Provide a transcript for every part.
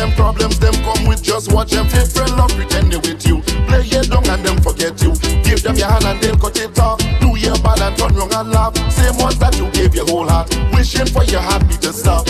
them problems, them come with just watch them fake friend love pretend they with you. Play it dumb and them forget you. Give them your hand and they'll cut it off. Do your bad and turn wrong and laugh. Same ones that you gave your whole heart. Wishing for your heartbeat to stop.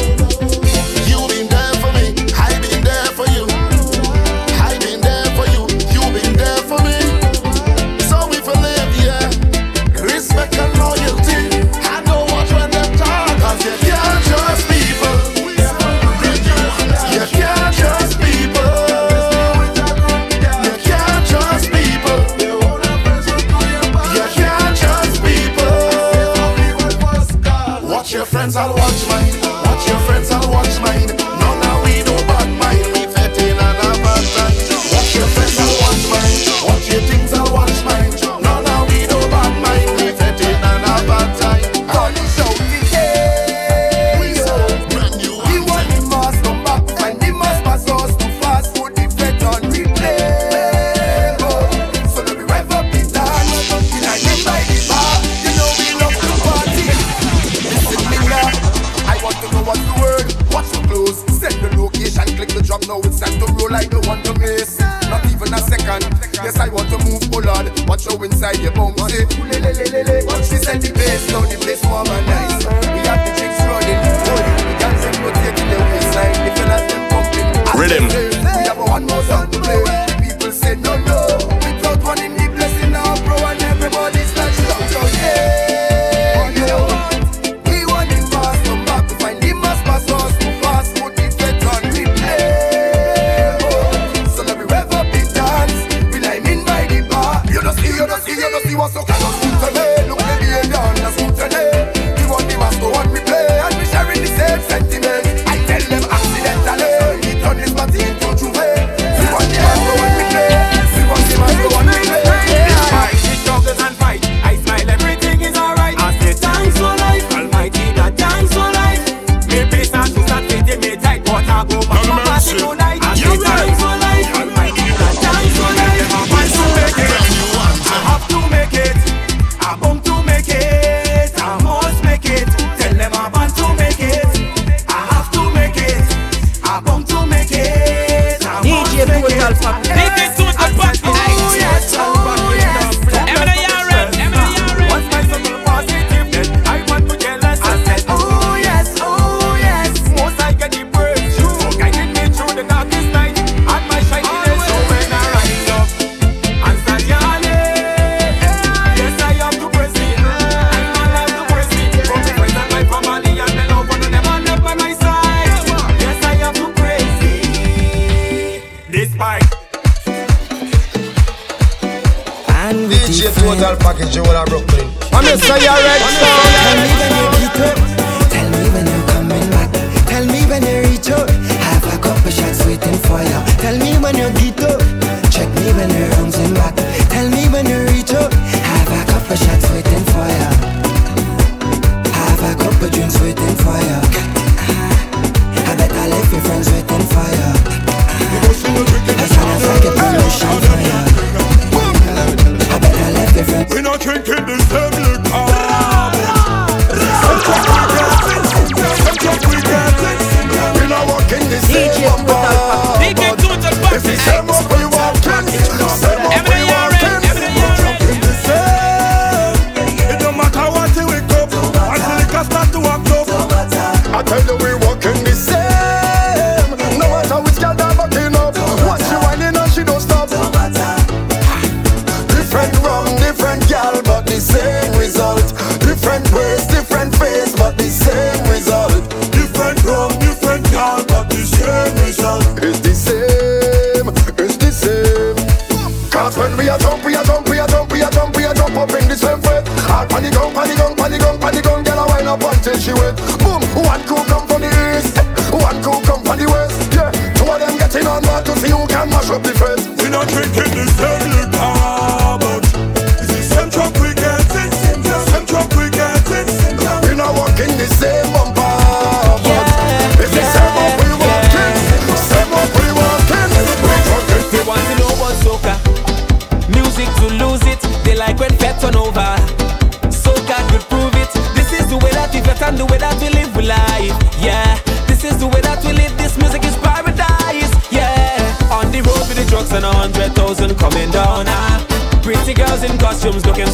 Costumes looking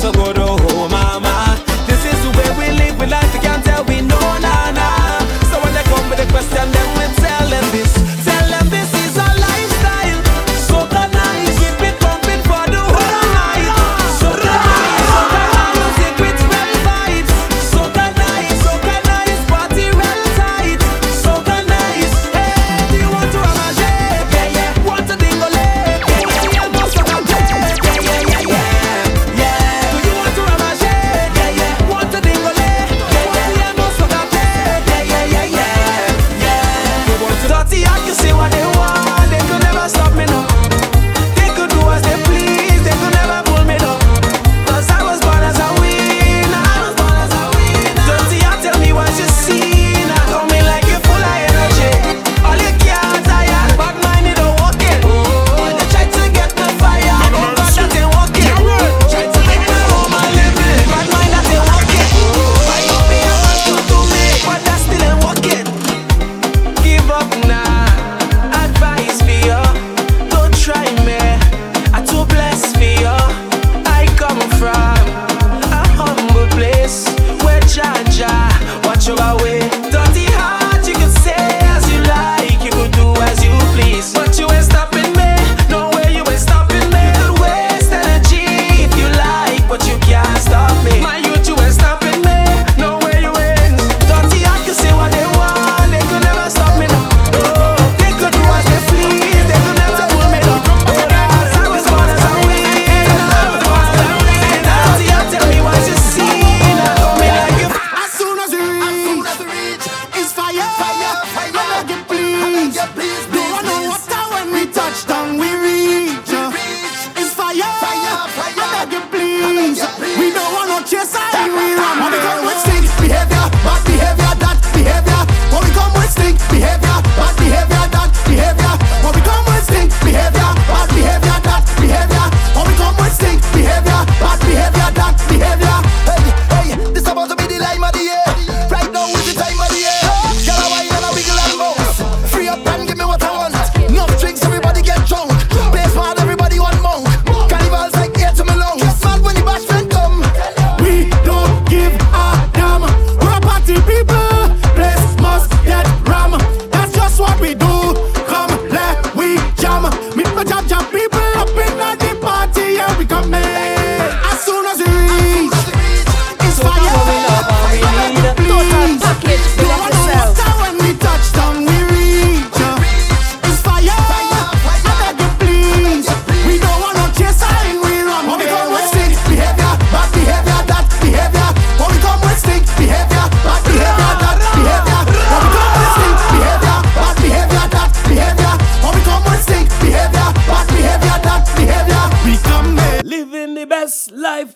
best life,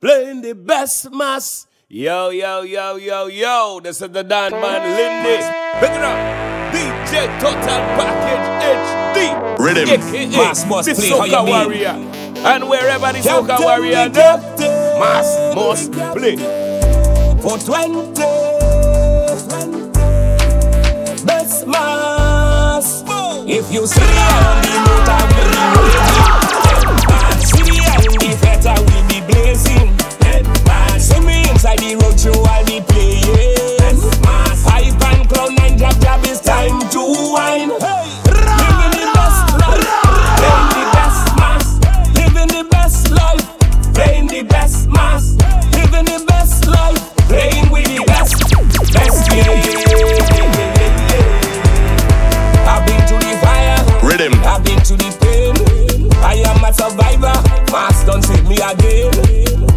playing the best mass. Yo, yo, yo, yo, yo. This is the Don Man Leendi. Pick it up. DJ Total Package HD. Rhythm. AKA Mass must the play. How you Soca mean? And wherever the Soca Captain, Warrior the go. Mass must play. For 20 Best mass If you see me on the note I will be blazing. See me inside the road show I'll be again.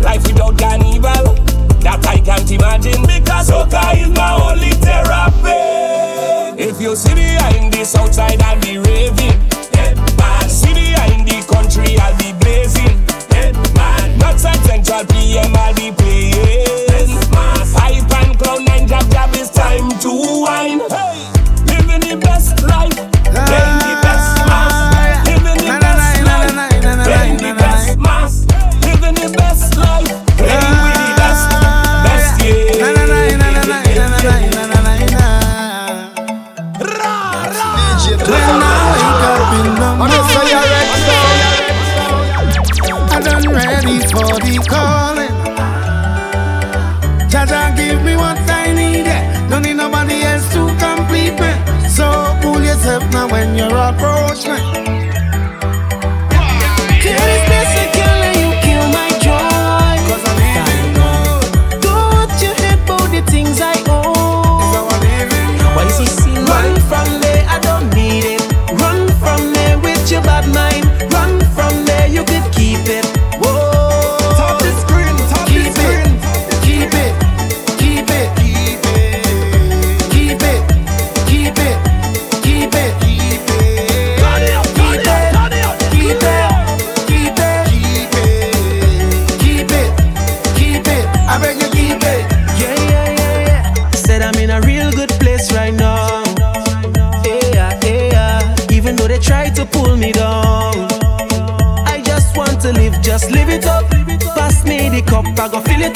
Life without carnival, that I can't imagine. Because soca is my only therapy. If you see me in the south side, I'll be raving. Head man. See me in the country, I'll be blazing. Head man. Not at Central PM, I'll be playing. Hype and clown nine jab jab, it's time to wine. Hey. Living the best life,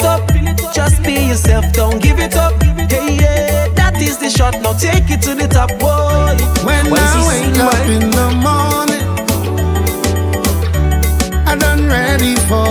up. Just be yourself, don't give it up. Hey, yeah, that is the shot, now take it to the top, boy. When I wake up in the morning, I done ready for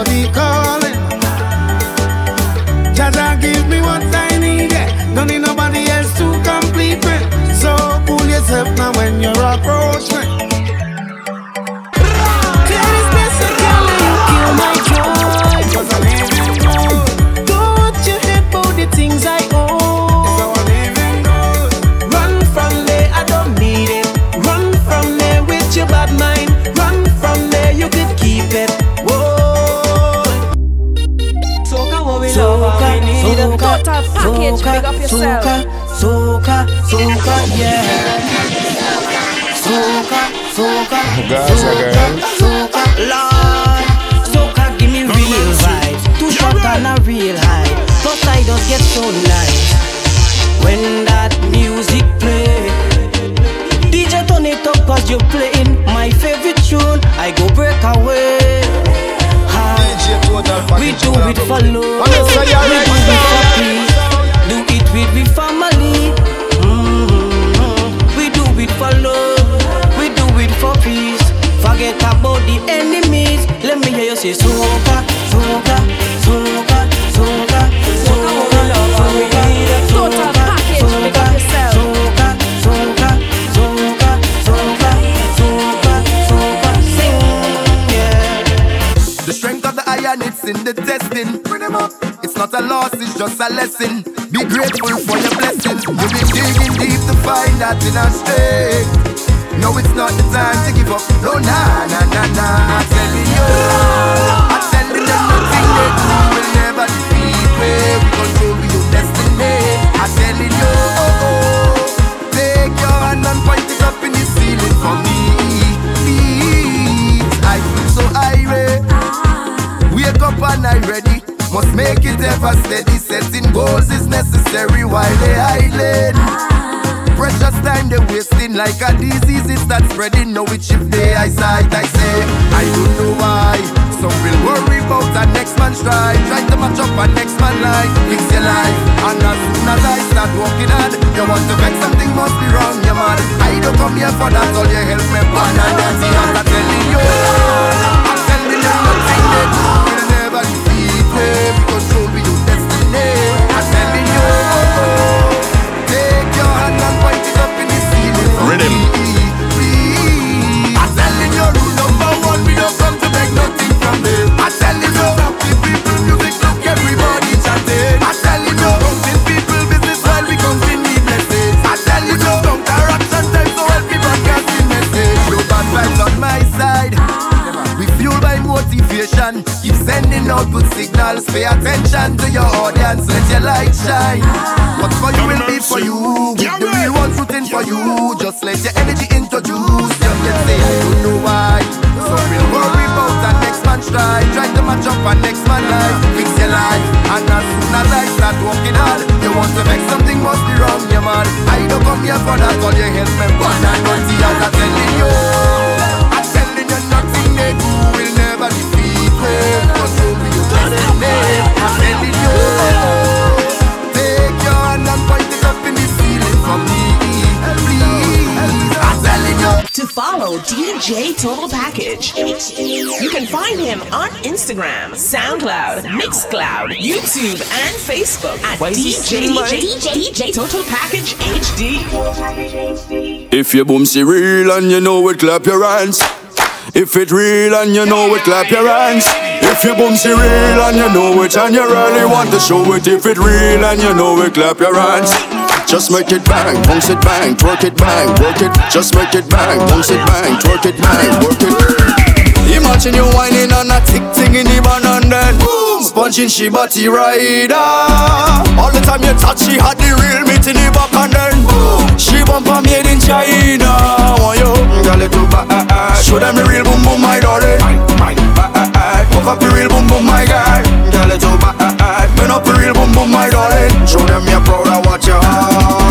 package, big up yourself. Soca, soca, soca, yeah. Soca, soca, Gaza girl. soca, Lord. Soca, give me real vibes. Two shot and a real high. Plus I just get so nice when that music play. DJ turn it up cause you're playing my favorite tune. I go break away. Hi. DJ Total We Package, do it have for to- love. And you say you're We ready, do it for sir. peace. Say soca, soca, soca, soca, soca, Total package, big up yourself. The strength of the iron, it's in the testing. It's not a loss, it's just a lesson. Be grateful for your blessings. You've been digging deep to find that inner strength. like a disease, it's that spreading. DJ, DJ, DJ, Total Package HD. If your boom see real and you know it, clap your hands. If it real and you know it, clap your hands. If your boom see real and you know it, and you really want to show it. If it real and you know it, clap your hands. Just make it bang, bounce it bang, twerk it bang, work it. Just make it bang, bounce it bang, twerk it bang, work it. Imagine you whining on a tick ting in the banana sponging, she body rider. All the time you touch, she had the real meat in the back and then boom. She bumper made in China. Oh yo, girl it too bad. Show them the real boom boom, my darling. Cook up the real boom boom, my guy. Girl it too bad. Burn up the real boom boom, my darling. Show them you're proud of what you are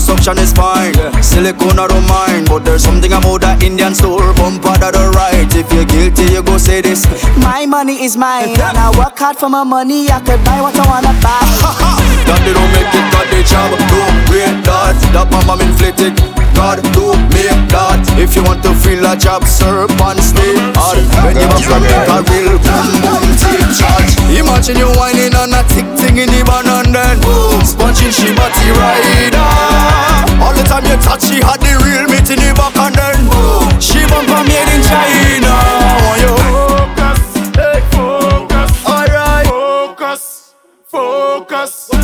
suction is fine. Yeah. Silicone I don't mind, but there's something about that Indian store bumper that the right. If you're guilty, you go say this. My money is mine, and I work hard for my money. I could buy what I wanna buy. that they don't make it, that they job. Don't wait, that that bomb inflated. God, don't make that. If you want to feel a job, serpent stay hard. When you are from a real boom boom charge. Imagine you whining on a tick ting in the van and then sponging she body rider. All the time you touch, she had the real meat in the back and then she bump from made in China. Focus, hey, focus, alright. Focus, focus.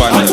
fun.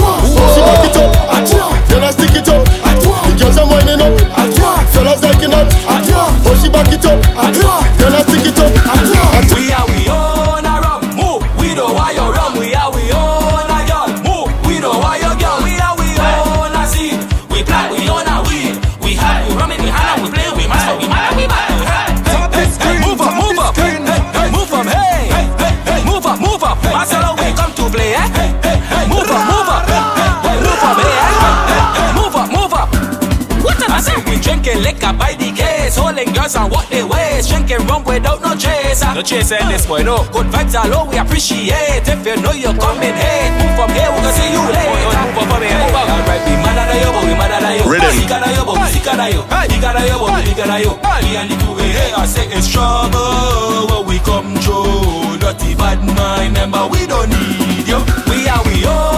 No chasing this boy, no. Good vibes alone we appreciate. If you know you're coming, hey, move from here, we gonna see you later. Boy, on, move from here, move up. Alright, be mad at you, we mad at you. Rhythm. We at you, we sick at you. We got you, we at you. We and the two, hey, I say it's trouble when we come through. Dirty bad mind, remember we don't need you. We are we own.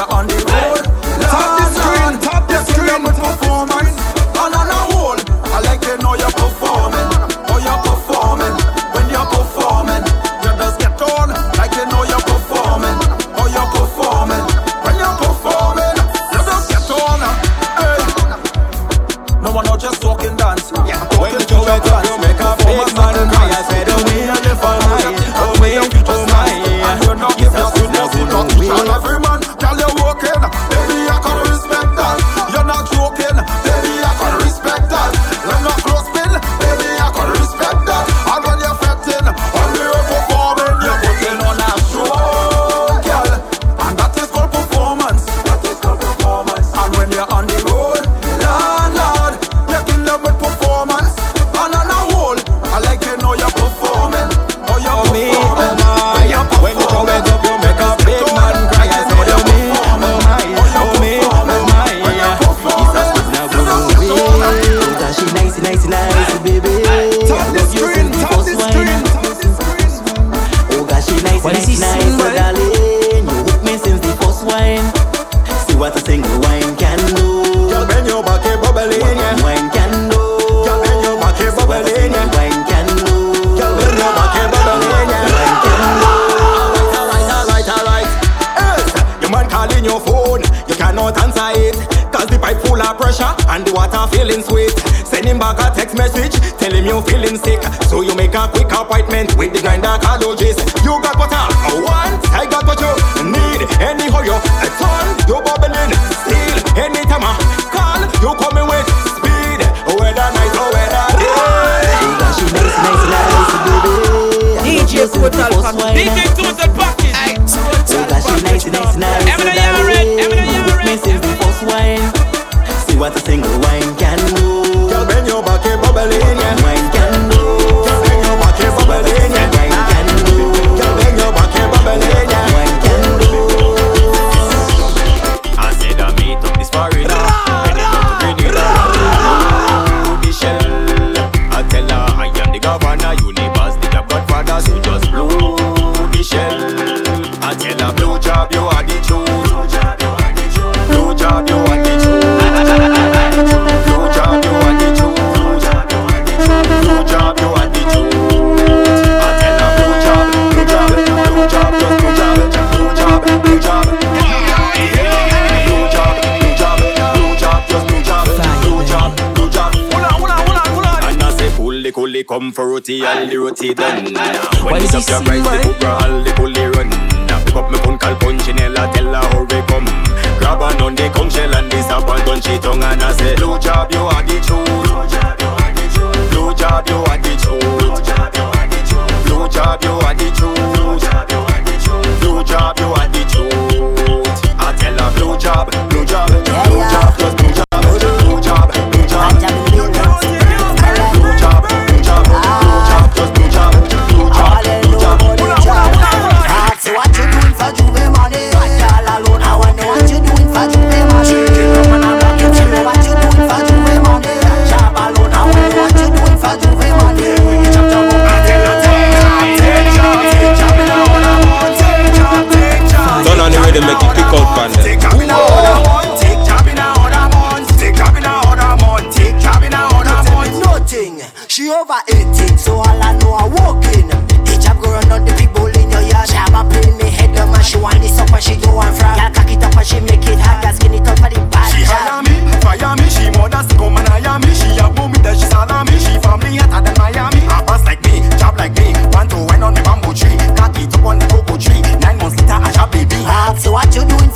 And when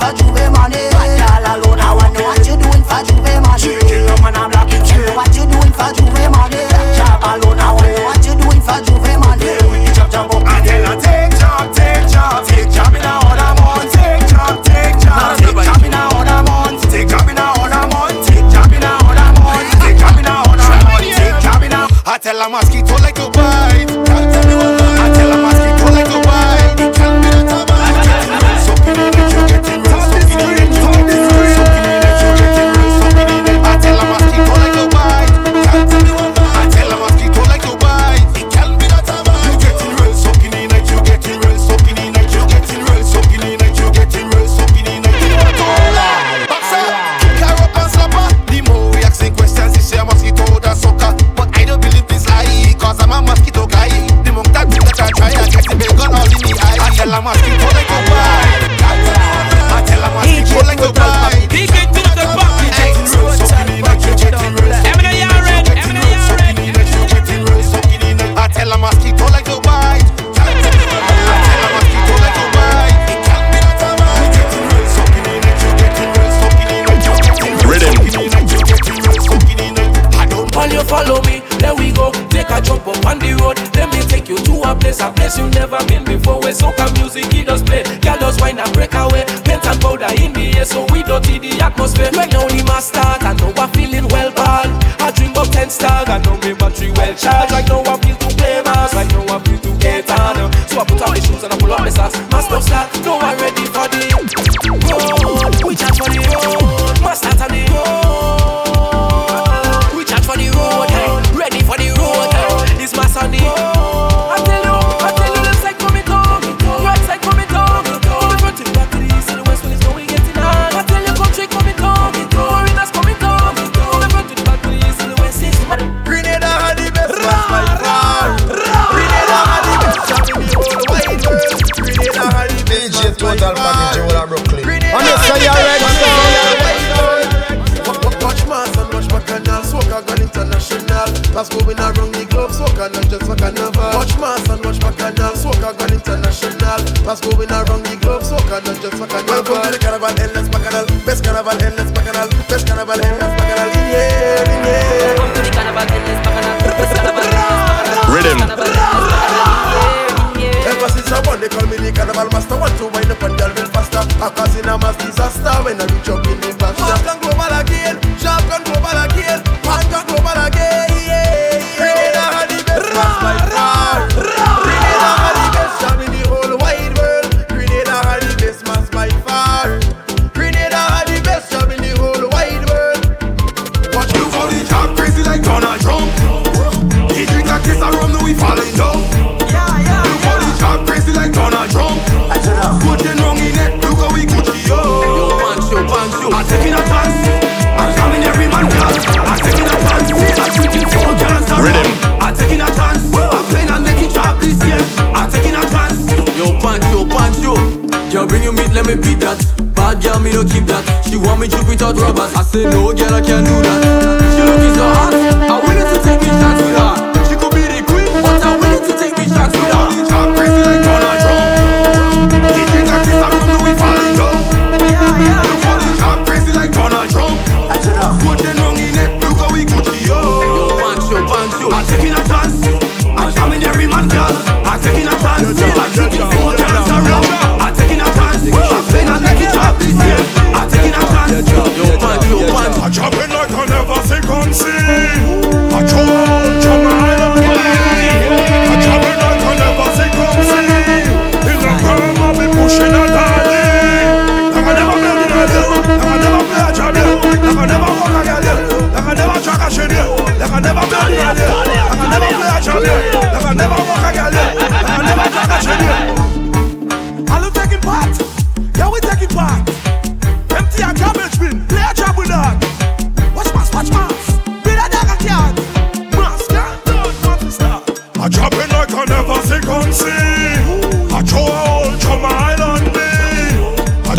아주 see.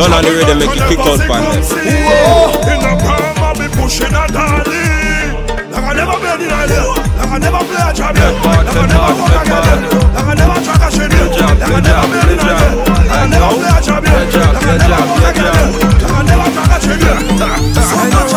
None of the rhythm make you kick out from them. Oh, in the perm, I pushing a dolly. Like I never played in Ireland. Like I never played a champion. Like I never fuck again. Like I never tried a champion, Like I never played a Ireland. Like I never played a champion. Like I never fuck again. Like I never track a shit.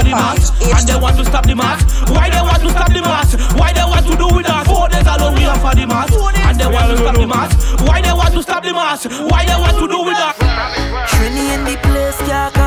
for the mas, and they want to stop the mas. Why they want to stop the mas? Why they want to do with us? Four days alone we are for the mas, and they want to stop the mas. Why they want to stop the mas? Why they want to do with us? Trini in the place, yeah.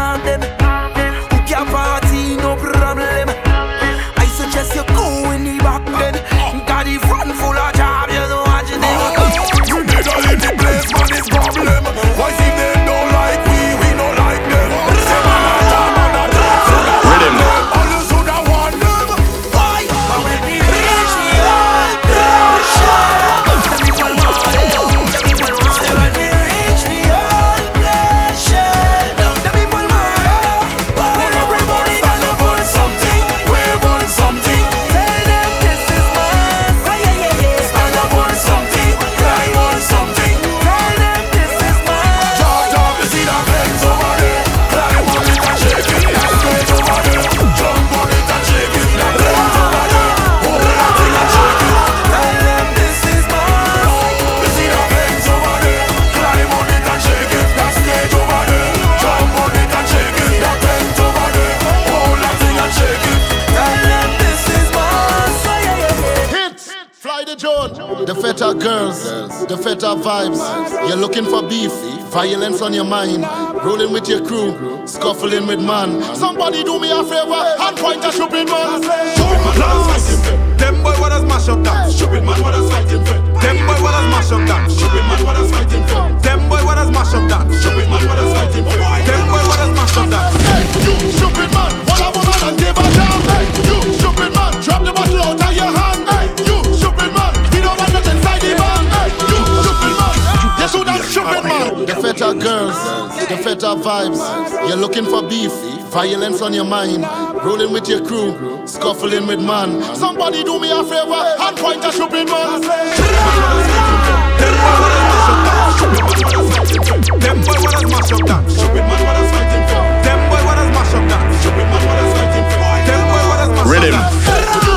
vibes. You're looking for beef, violence on your mind. Rolling with your crew, scuffling with man. Somebody do me a favor and point a stupid man. Stupid man, what is fighting for? Them boy, what what is mash up that? Stupid man, what is fighting for? Them boy, what what is mash up that? Stupid man, what is fighting for? Them boy, what what is mash up that? Stupid man, what is fighting for? Them boy, what what is mash up that? Hey, you stupid man, what a woman and give a damn. Hey, you stupid man, drop the bottle out of your hand. stupid man. The feta girls, the feta vibes. You're looking for beef, violence on your mind. Rolling with your crew, scuffling with man. Somebody do me a favor and point a stupid man. Them boy wanna smash up that stupid man what fighting for. Them boy wanna smash up that stupid man what fighting for. Them boy wanna smash up that. Rhythm.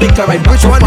On the right and pick her right back Which one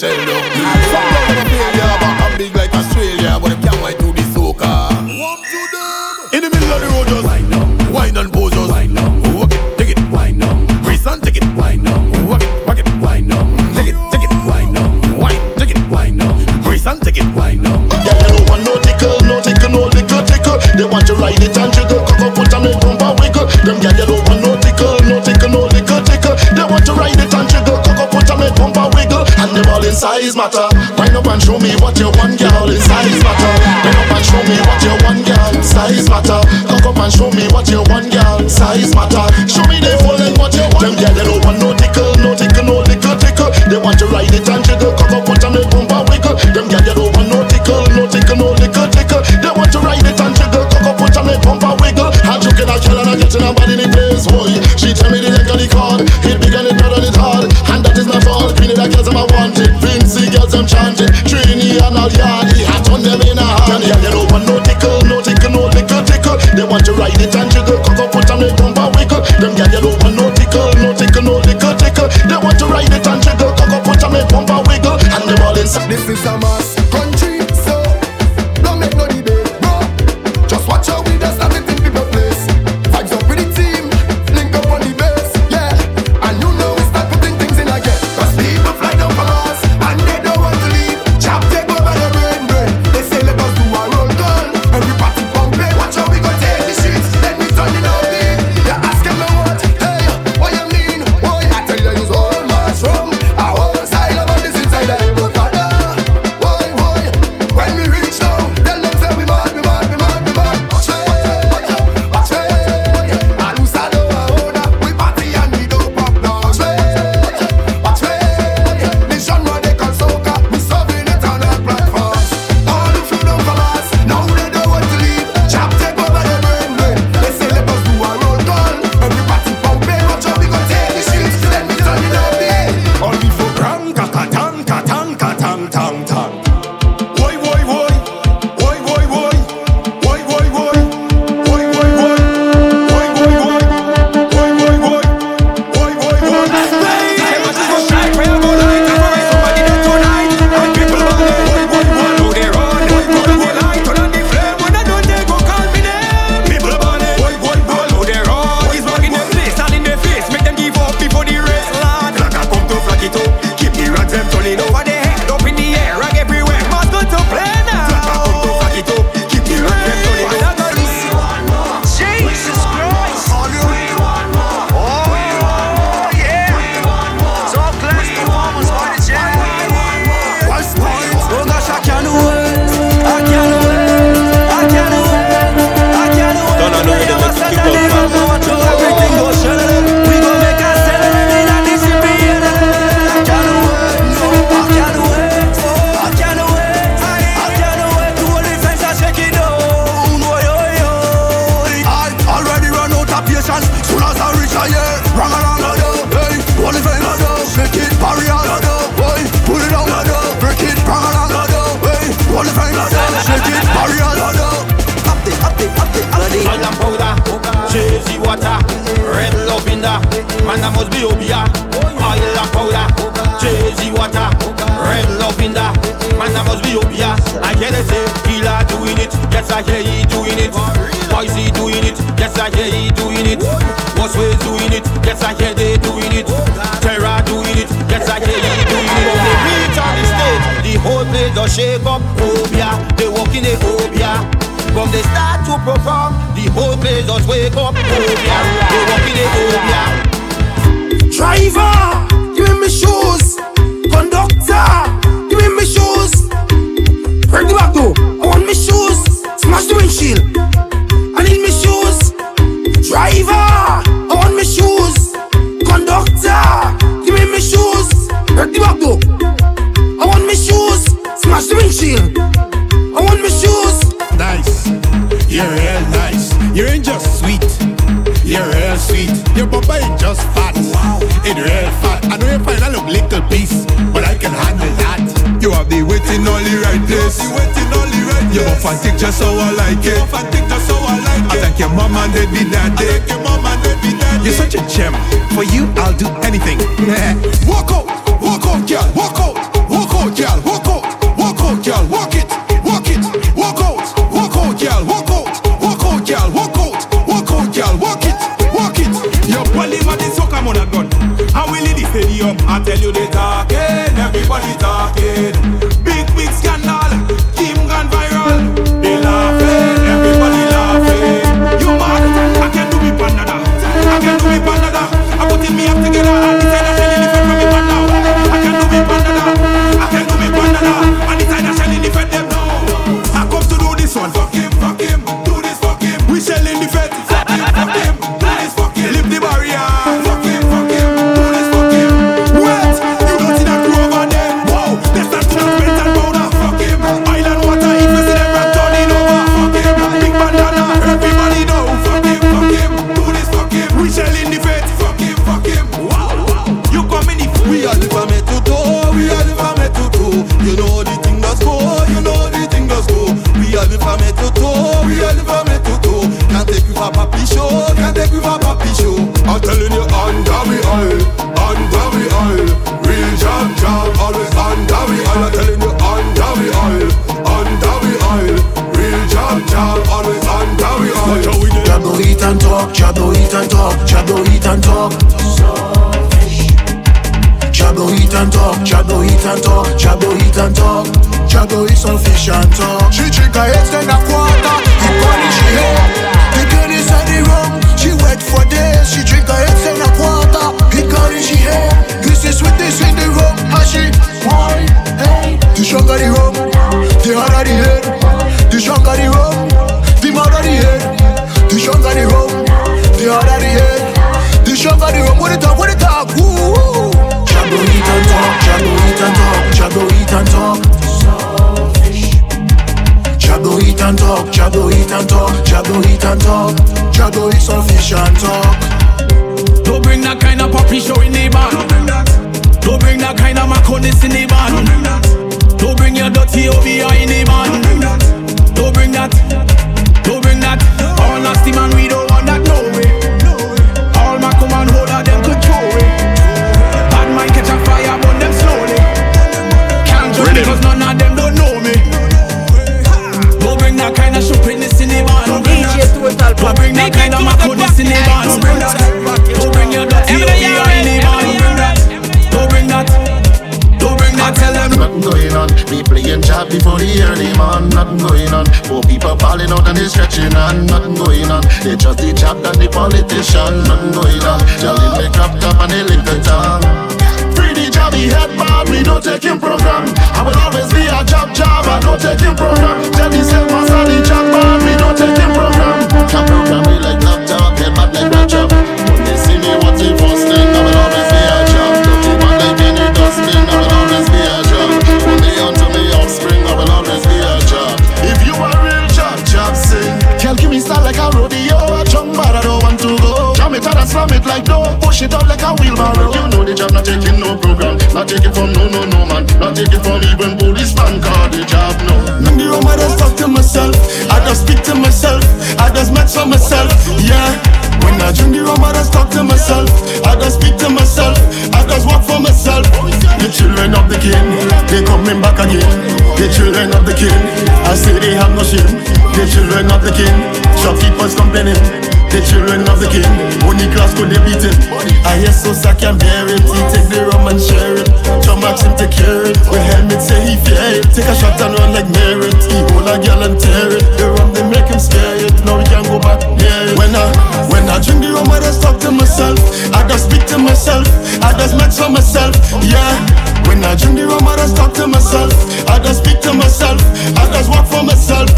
the whole shake up. Oh, obia, they walk in the oh, obia. From they start to perform, the whole place just wake up. Oh, obia, they walk in the obia. Driver, The windshield. I want my shoes. Nice, you're real nice. You ain't just sweet, you're real sweet. Your papa ain't just fat, it real fat. I know you find a look little piece, but I can handle that. You have the waiting all the right place. You waiting all the right You buff and thick just how I like it. Buff and thick just how I like it. I thank your mom and dad be that day. I thank your mom and dad be that You're such a gem. For you, I'll do anything. walk out, walk out, girl, walk out, walk out, girl, walk out, out, girl, walk it, walk it, walk out, walk out, girl, walk out, walk out, girl, walk out, walk out, girl, walk it, walk it. Your body man is so come on a gun. How will it the stadium? I tell you they talking, eh? everybody talking. And talk. Jabbo eat some fish and talk. She drink a and a quarter, he punish she head. The girl is at the rum, she wet for days. She drink a and a quarter, he punish she head. This is sweetness in the rum, and she why? Hey, the stronger the rum, the harder the head. The stronger the rum, the madder the head. The stronger the rum, the harder the head. The stronger the rum, what it talk, what it talk, woo. Jabbo eat and talk, Jabbo eat and talk, Jabbo eat and talk. Jabbo eat and talk, Jabbo eat and talk, Jabbo eat and talk. Jabbo eat some fish and talk. Don't bring that kind of puppy show in the band. Don't bring that. Don't bring that kind of maconis in the band. Don't bring that. Don't bring your dirty OBI in the band. Don't bring that. Don't bring that. Don't bring that. All nasty man, we don't that. Don't bring that kind of maconis in the band. Don't bring that. Don't bring your dirty OBI in the band. Don't bring that. Don't bring that. Don't bring that. Tell them. Nothing going on. Me playing jab before the early man. Nothing going on. Four people falling out and they stretching on. Nothing going on. They just the job and the politician. Nothing going on. Jelly make up top and they link the tongue. Free the job, he head bar, we don't take him program. I will always be a jab jab, I don't take him program. Jelly say master the job bar, we don't take him program. coming back again. The children of the king, I say they have no shame. The children of the king, shopkeepers complaining. The children of the king, only class could they beat him. I hear so I can bear it, he take the rum and share it. John take care it, with helmet say he fear it. Take a shot and run like merit, he hold a girl and tear it. The rum they make him scare it, now we can go back near it. When I, when I drink the rum I just talk to myself, I just speak to myself, I just match for myself, yeah. When I drink the rum, I just talk to myself. I just speak to myself. I just work for myself.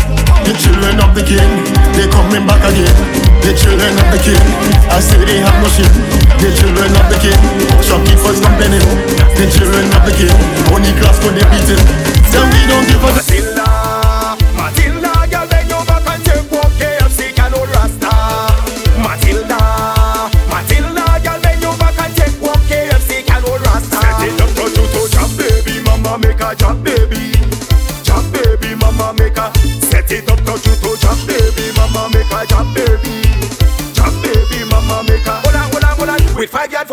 The children of the king, they coming back again. The children of the king, I say they have no shame. The children of the king, shopkeepers complaining. The children of the king, only class for the beat it. Then we don't give a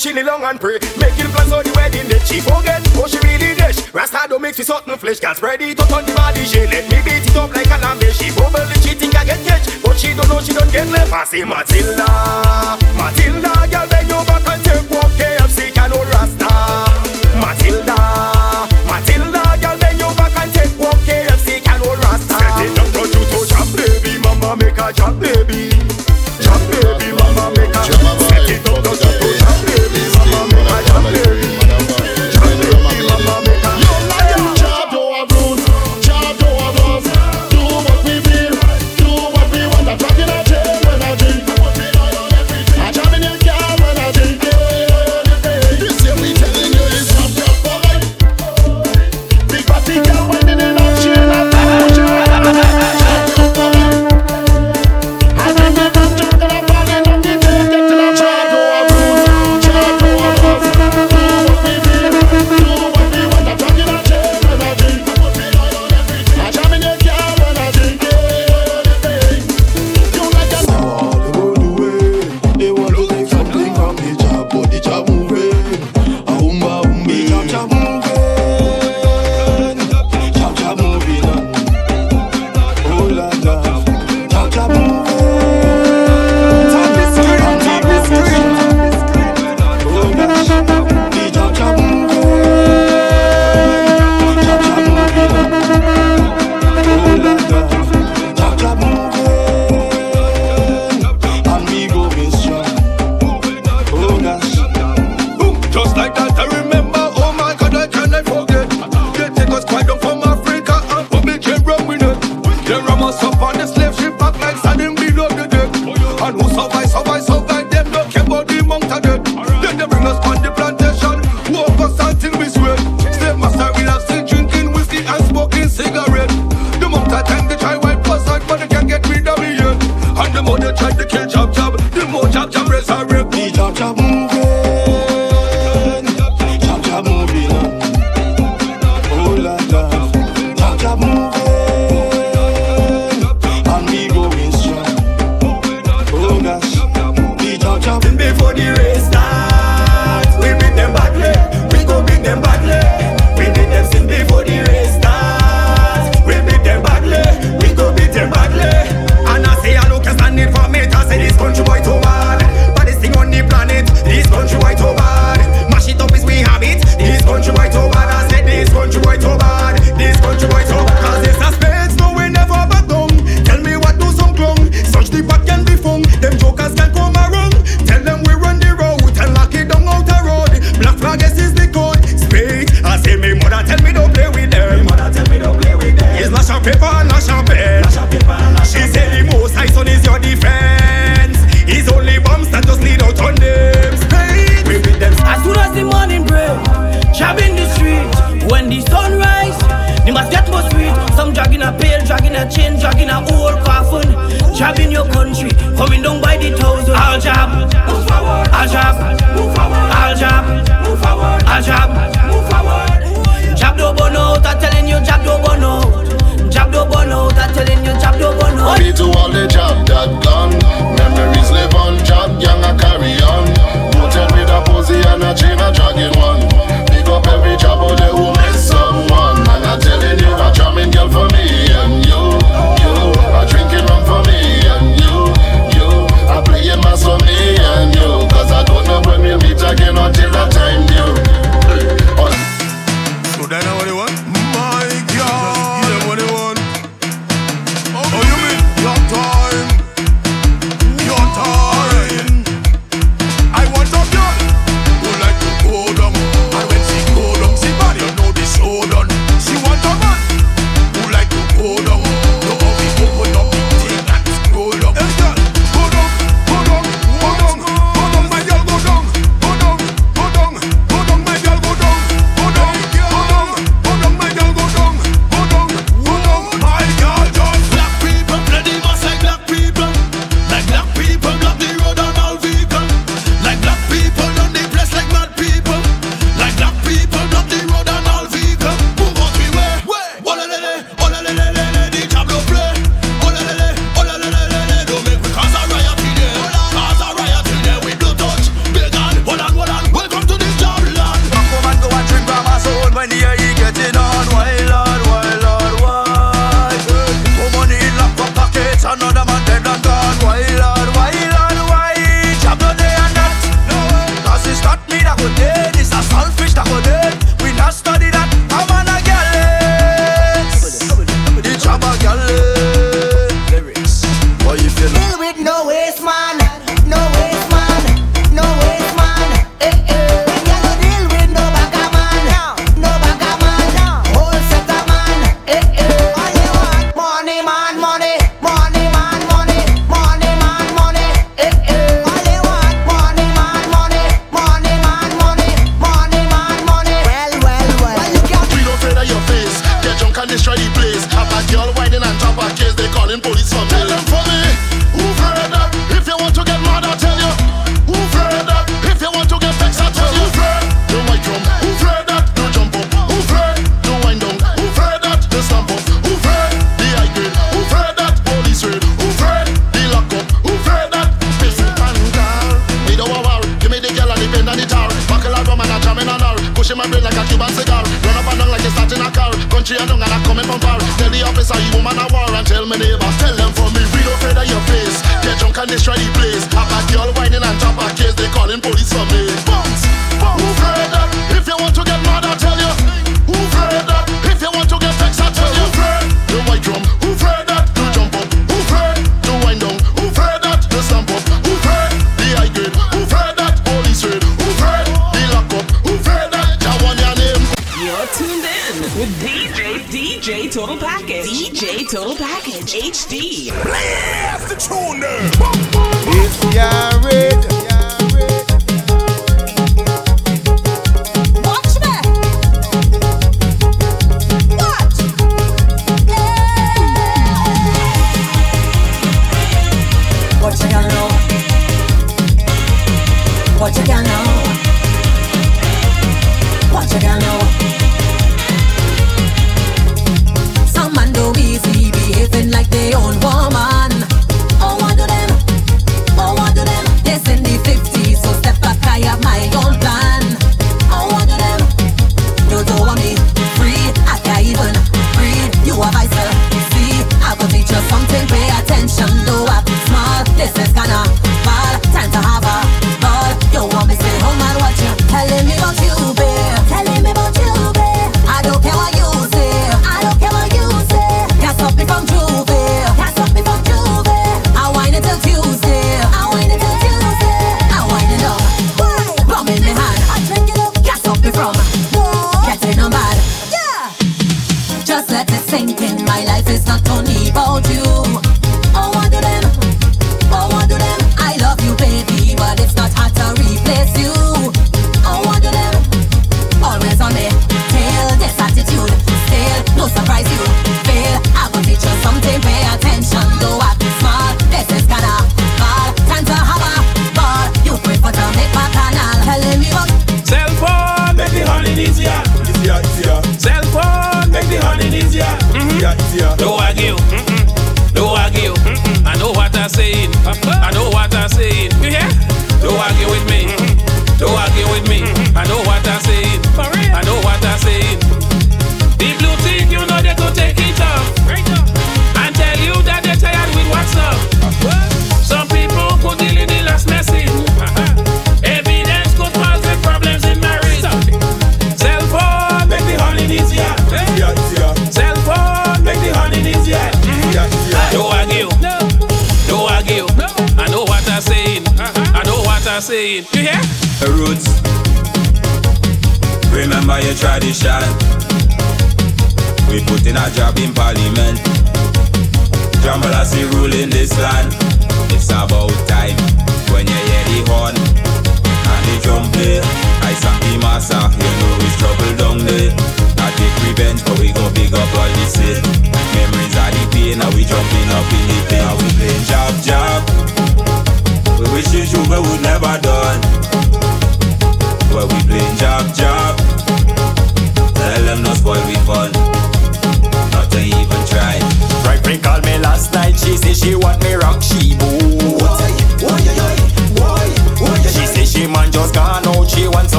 she kneel long and pray. Making plans for the wedding day. She forget oh she really dish. Rasta don't mix with something flesh. Girl spread it out on the body. She let me beat it up like a lamb. She probably she think I get catch, but she don't know she don't get left. I say Matilda.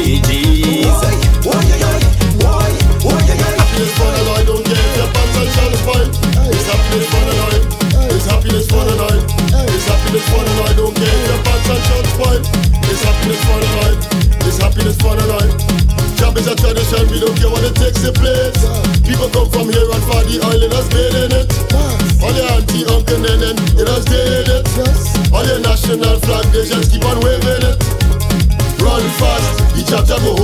stages. Why, why, why, why, Happiness for the night. It's happiness for the night. It's happiness for the night. It's happiness for the night. It's happiness for the night. It's happiness for the night. The just keep on. Jaja go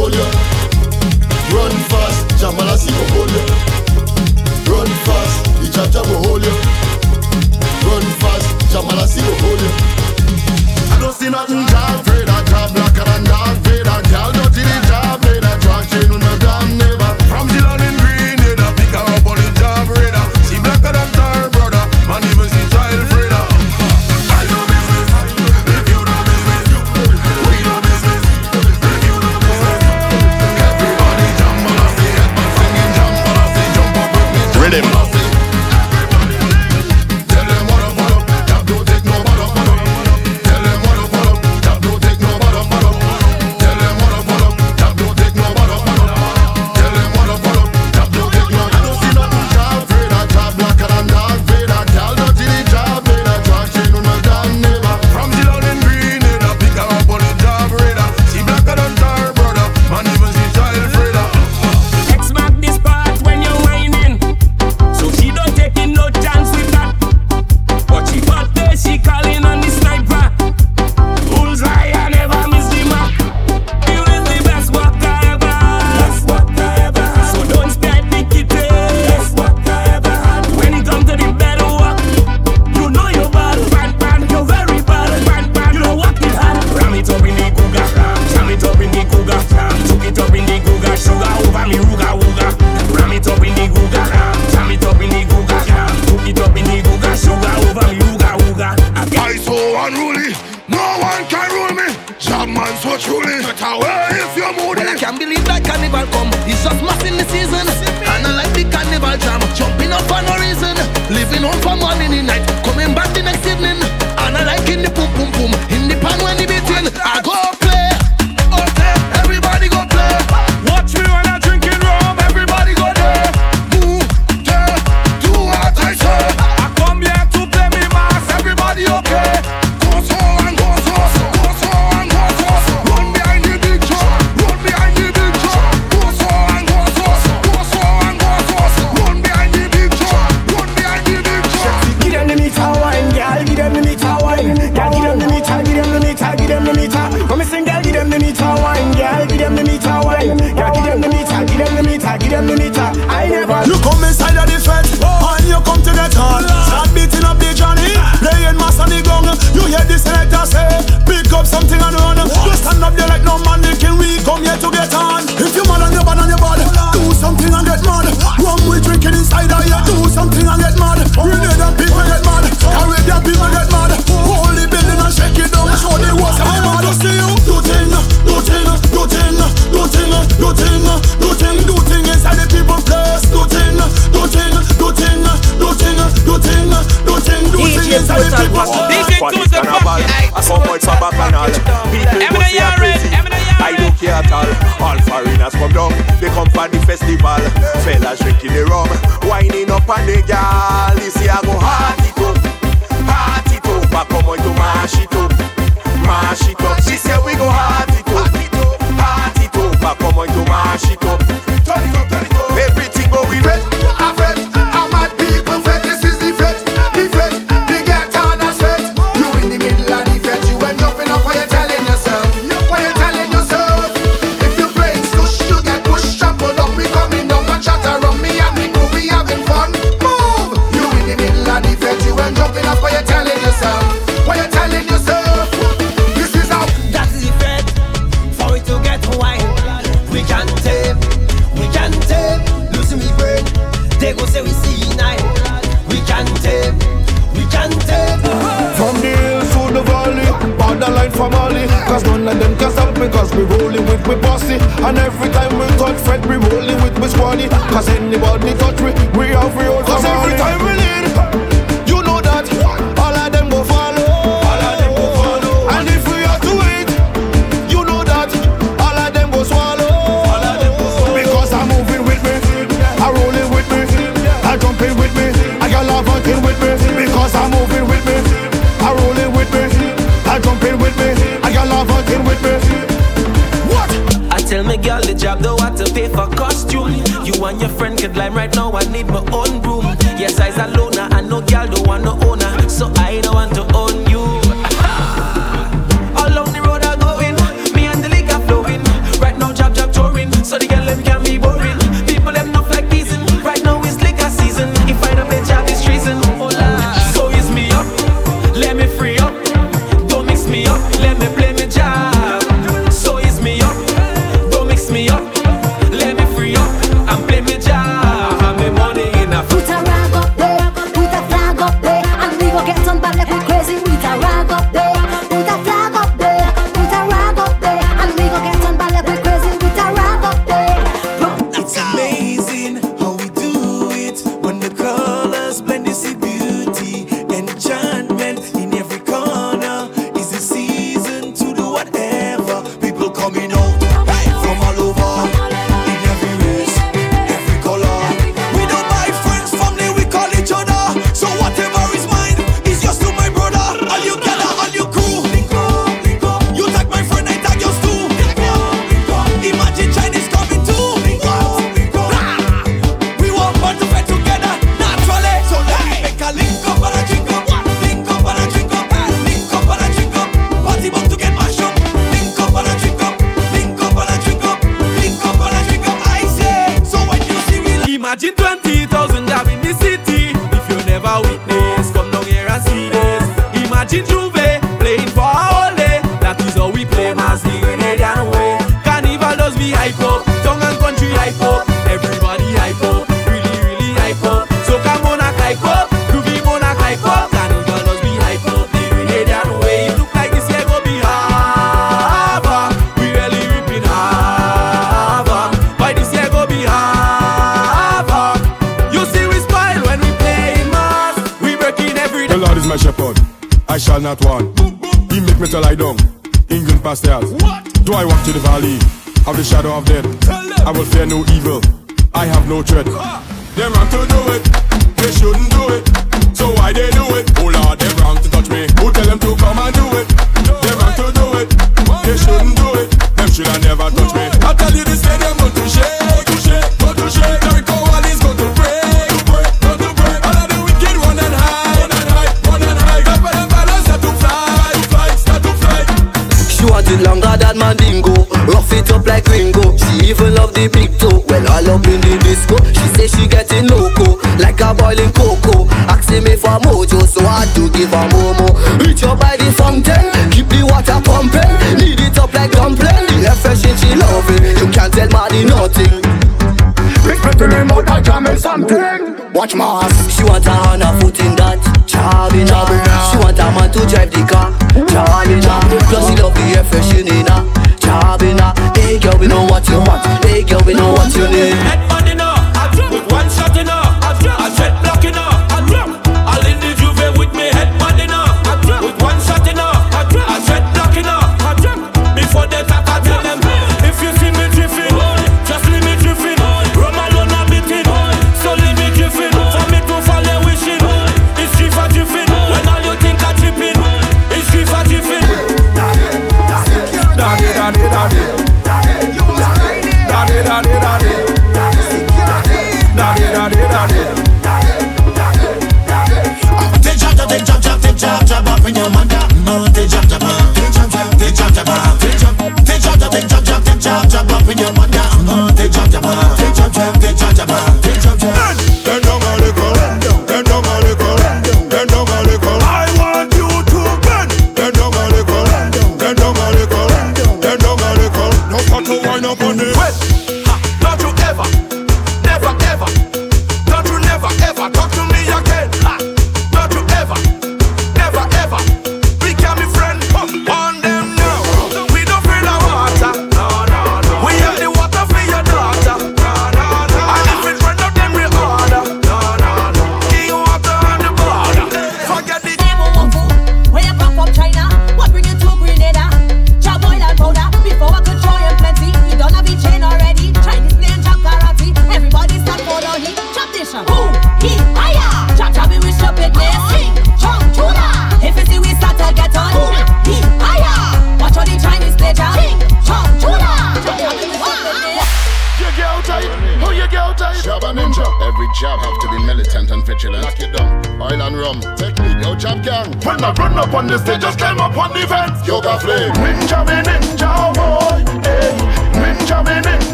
something. Watch my ass. She want a hand a foot in that. Charlie, Charlie. She want a man to drive the car. Charlie, Charlie. Plus she love the air fresh in her. Charlie, Hey girl, we know what you want. Hey girl, we know what you need.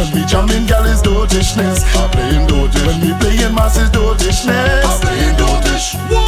When we jamming, girl, it's dotishness. I'm playing dotish. When we playing mas, is dotishness. I'm playing dotish.